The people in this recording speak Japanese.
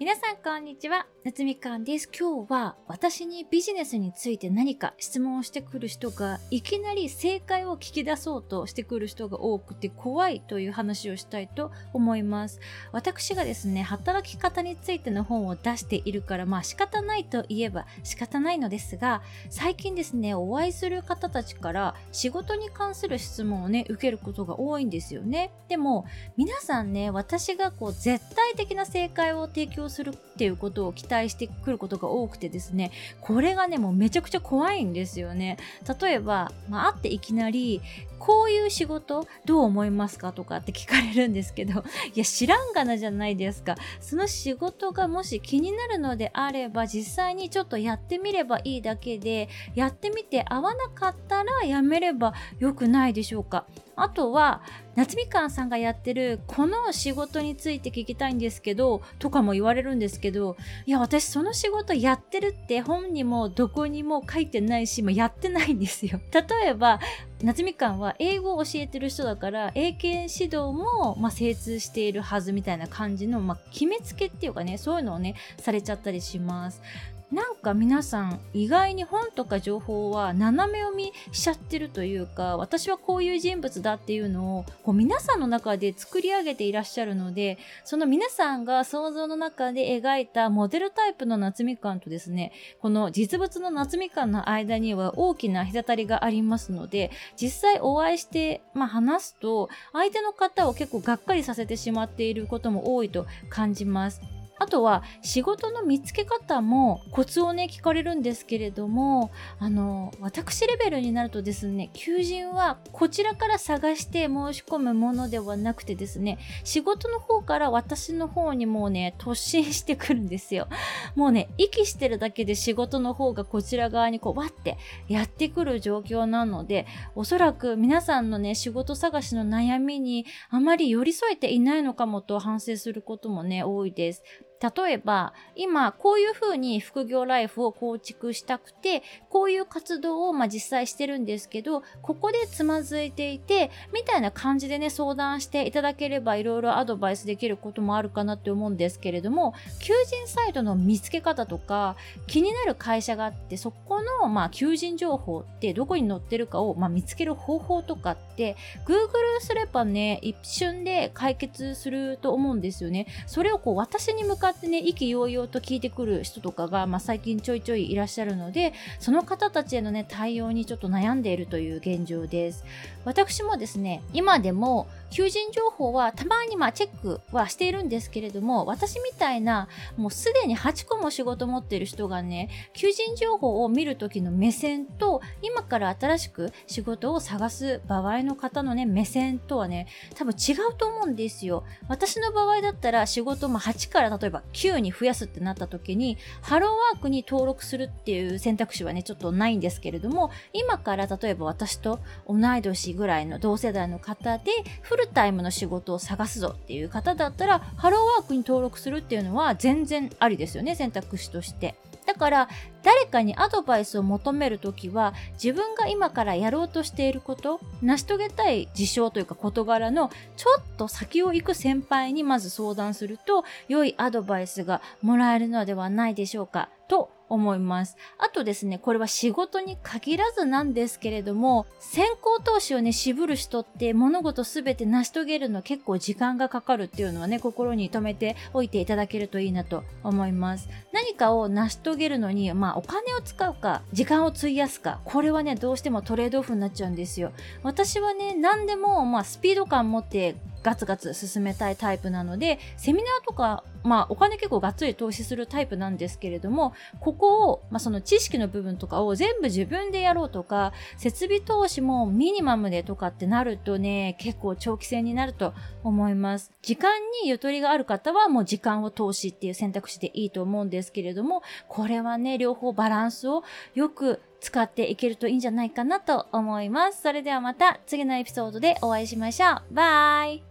皆さんこんにちは、夏みかんです。今日は私にビジネスについて何か質問をしてくる人がいきなり正解を聞き出そうとしてくる人が多くて怖いという話をしたいと思います。私がですね、働き方についての本を出しているからまあ仕方ないと言えば仕方ないのですが、最近ですね、お会いする方たちから仕事に関する質問をね、受けることが多いんですよね。でも皆さんね、私がこう絶対的な正解を提供するっていうことを期待してくることが多くてですねこれがねもうめちゃくちゃ怖いんですよね。例えば、まあ、会っていきなりこういう仕事どう思いますかとかって聞かれるんですけど いや知らんがなじゃないですか。その仕事がもし気になるのであれば実際にちょっとやってみればいいだけでやってみて合わなかったらやめればよくないでしょうか。あとは夏みかんさんがやってるこの仕事について聞きたいんですけどとかも言われるんですけどいや私その仕事やってるって本にもどこにも書いてないし、まあ、やってないんですよ。例えば夏みかんは英語を教えてる人だから英検指導も、まあ、精通しているはずみたいな感じの、まあ、決めつけっていうかねそういうのをねされちゃったりします。なんか皆さん意外に本とか情報は斜め読みしちゃってるというか私はこういう人物だっていうのをこう皆さんの中で作り上げていらっしゃるのでその皆さんが想像の中で描いたモデルタイプの夏みかんとですねこの実物の夏みかんの間には大きな隔たりがありますので実際お会いして、まあ、話すと相手の方を結構がっかりさせてしまっていることも多いと感じます。あとは仕事の見つけ方もコツをね聞かれるんですけれどもあの私レベルになるとですね求人はこちらから探して申し込むものではなくてですね仕事の方から私の方にもうね突進してくるんですよ。もうね息してるだけで仕事の方がこちら側にこうわってやってくる状況なのでおそらく皆さんのね仕事探しの悩みにあまり寄り添えていないのかもと反省することもね多いです。例えば、今、こういうふうに副業ライフを構築したくて、こういう活動をまあ実際してるんですけど、ここでつまずいていて、みたいな感じでね、相談していただければいろいろアドバイスできることもあるかなって思うんですけれども、求人サイトの見つけ方とか、気になる会社があって、そこのまあ求人情報ってどこに載ってるかをまあ見つける方法とかって、Google すればね、一瞬で解決すると思うんですよね。それをこう私に向かってね意気揚々と聞いてくる人とかが、まあ、最近ちょいちょいいらっしゃるのでその方たちへのね対応にちょっと悩んでいるという現状です。私もですね今でも求人情報はたまにまあチェックはしているんですけれども私みたいなもうすでに8個も仕事持ってる人がね求人情報を見る時の目線と今から新しく仕事を探す場合の方のね目線とはね多分違うと思うんですよ。私の場合だったら仕事も8から例えば9に増やすってなった時にハローワークに登録するっていう選択肢はねちょっとないんですけれども今から例えば私と同い年ぐらいの同世代の方でフルタイムの仕事を探すぞっていう方だったらハローワークに登録するっていうのは全然ありですよね選択肢として。だから誰かにアドバイスを求める時は自分が今からやろうとしていること成し遂げたい事象というか事柄のちょっと先を行く先輩にまず相談すると良いアドバイスがもらえるのではないでしょうかと思います。あとですね、これは仕事に限らずなんですけれども、先行投資をね、渋る人って物事すべて成し遂げるの結構時間がかかるっていうのはね、心に留めておいていただけるといいなと思います。何かを成し遂げるのに、まあお金を使うか、時間を費やすか、これはね、どうしてもトレードオフになっちゃうんですよ。私はね、何でも、まあスピード感持ってガツガツ進めたいタイプなので、セミナーとか、まあお金結構がっつり投資するタイプなんですけれども、ここを、まあその知識の部分とかを全部自分でやろうとか、設備投資もミニマムでとかってなるとね、結構長期戦になると思います。時間にゆとりがある方はもう時間を投資っていう選択肢でいいと思うんですけれども、これはね、両方バランスをよく使っていけるといいんじゃないかなと思います。それではまた次のエピソードでお会いしましょう。バイ